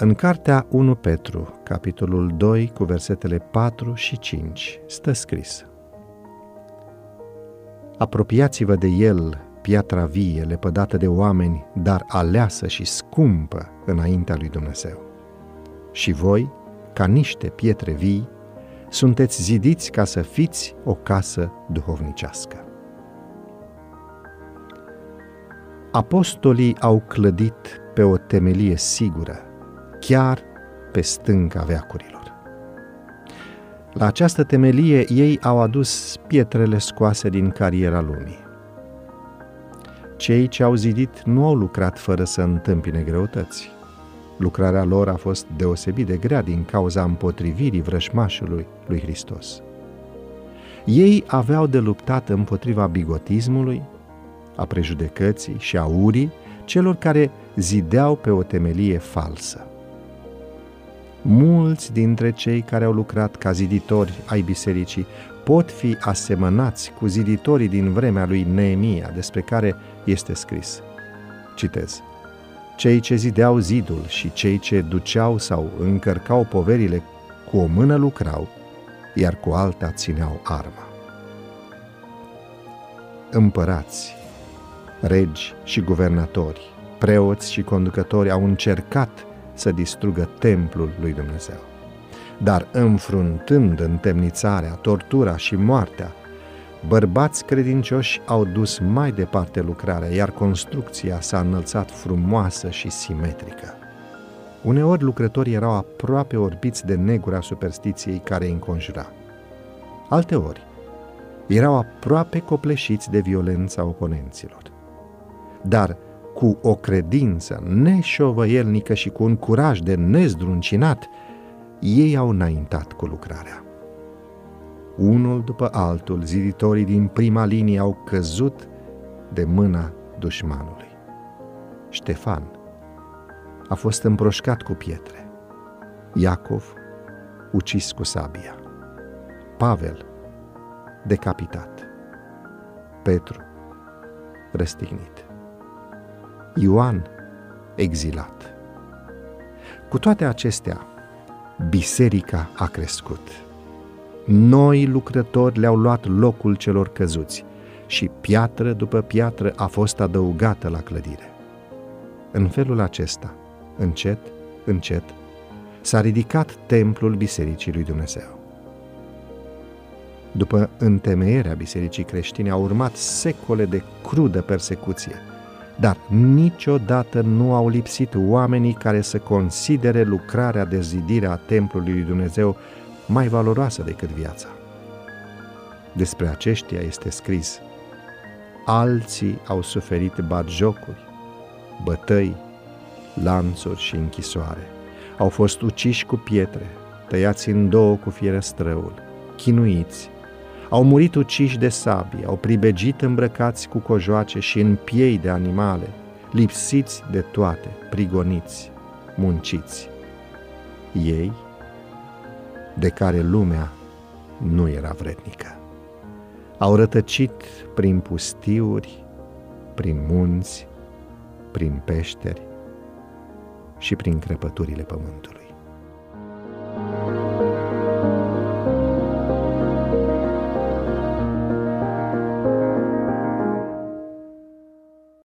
În cartea 1 Petru, capitolul 2, cu versetele 4 și 5, stă scris Apropiați-vă de el, piatra vie, lepădată de oameni, dar aleasă și scumpă înaintea lui Dumnezeu. Și voi, ca niște pietre vii, sunteți zidiți ca să fiți o casă duhovnicească. Apostolii au clădit pe o temelie sigură, chiar pe stânca veacurilor. La această temelie ei au adus pietrele scoase din cariera lumii. Cei ce au zidit nu au lucrat fără să întâmpine greutăți. Lucrarea lor a fost deosebit de grea din cauza împotrivirii vrășmașului lui Hristos. Ei aveau de luptat împotriva bigotismului, a prejudecății și a urii celor care zideau pe o temelie falsă. Mulți dintre cei care au lucrat ca ziditori ai bisericii pot fi asemănați cu ziditorii din vremea lui Neemia, despre care este scris. Citez. Cei ce zideau zidul și cei ce duceau sau încărcau poverile cu o mână lucrau, iar cu alta țineau arma. Împărați, regi și guvernatori, preoți și conducători au încercat să distrugă templul lui Dumnezeu. Dar înfruntând întemnițarea, tortura și moartea, bărbați credincioși au dus mai departe lucrarea, iar construcția s-a înălțat frumoasă și simetrică. Uneori lucrătorii erau aproape orbiți de negura superstiției care îi înconjura. Alteori, erau aproape copleșiți de violența oponenților. Dar cu o credință neșovăielnică și cu un curaj de nezdruncinat, ei au înaintat cu lucrarea. Unul după altul, ziditorii din prima linie au căzut de mâna dușmanului. Ștefan a fost împroșcat cu pietre, Iacov ucis cu sabia, Pavel decapitat, Petru răstignit. Ioan exilat. Cu toate acestea, biserica a crescut. Noi lucrători le-au luat locul celor căzuți și piatră după piatră a fost adăugată la clădire. În felul acesta, încet, încet, s-a ridicat templul Bisericii lui Dumnezeu. După întemeierea Bisericii creștine au urmat secole de crudă persecuție – dar niciodată nu au lipsit oamenii care să considere lucrarea de zidire a templului lui Dumnezeu mai valoroasă decât viața. Despre aceștia este scris, alții au suferit batjocuri, bătăi, lanțuri și închisoare. Au fost uciși cu pietre, tăiați în două cu fierăstrăul, chinuiți, au murit uciși de sabie, au pribegit îmbrăcați cu cojoace și în piei de animale, lipsiți de toate, prigoniți, munciți. Ei, de care lumea nu era vrednică. Au rătăcit prin pustiuri, prin munți, prin peșteri și prin crăpăturile pământului.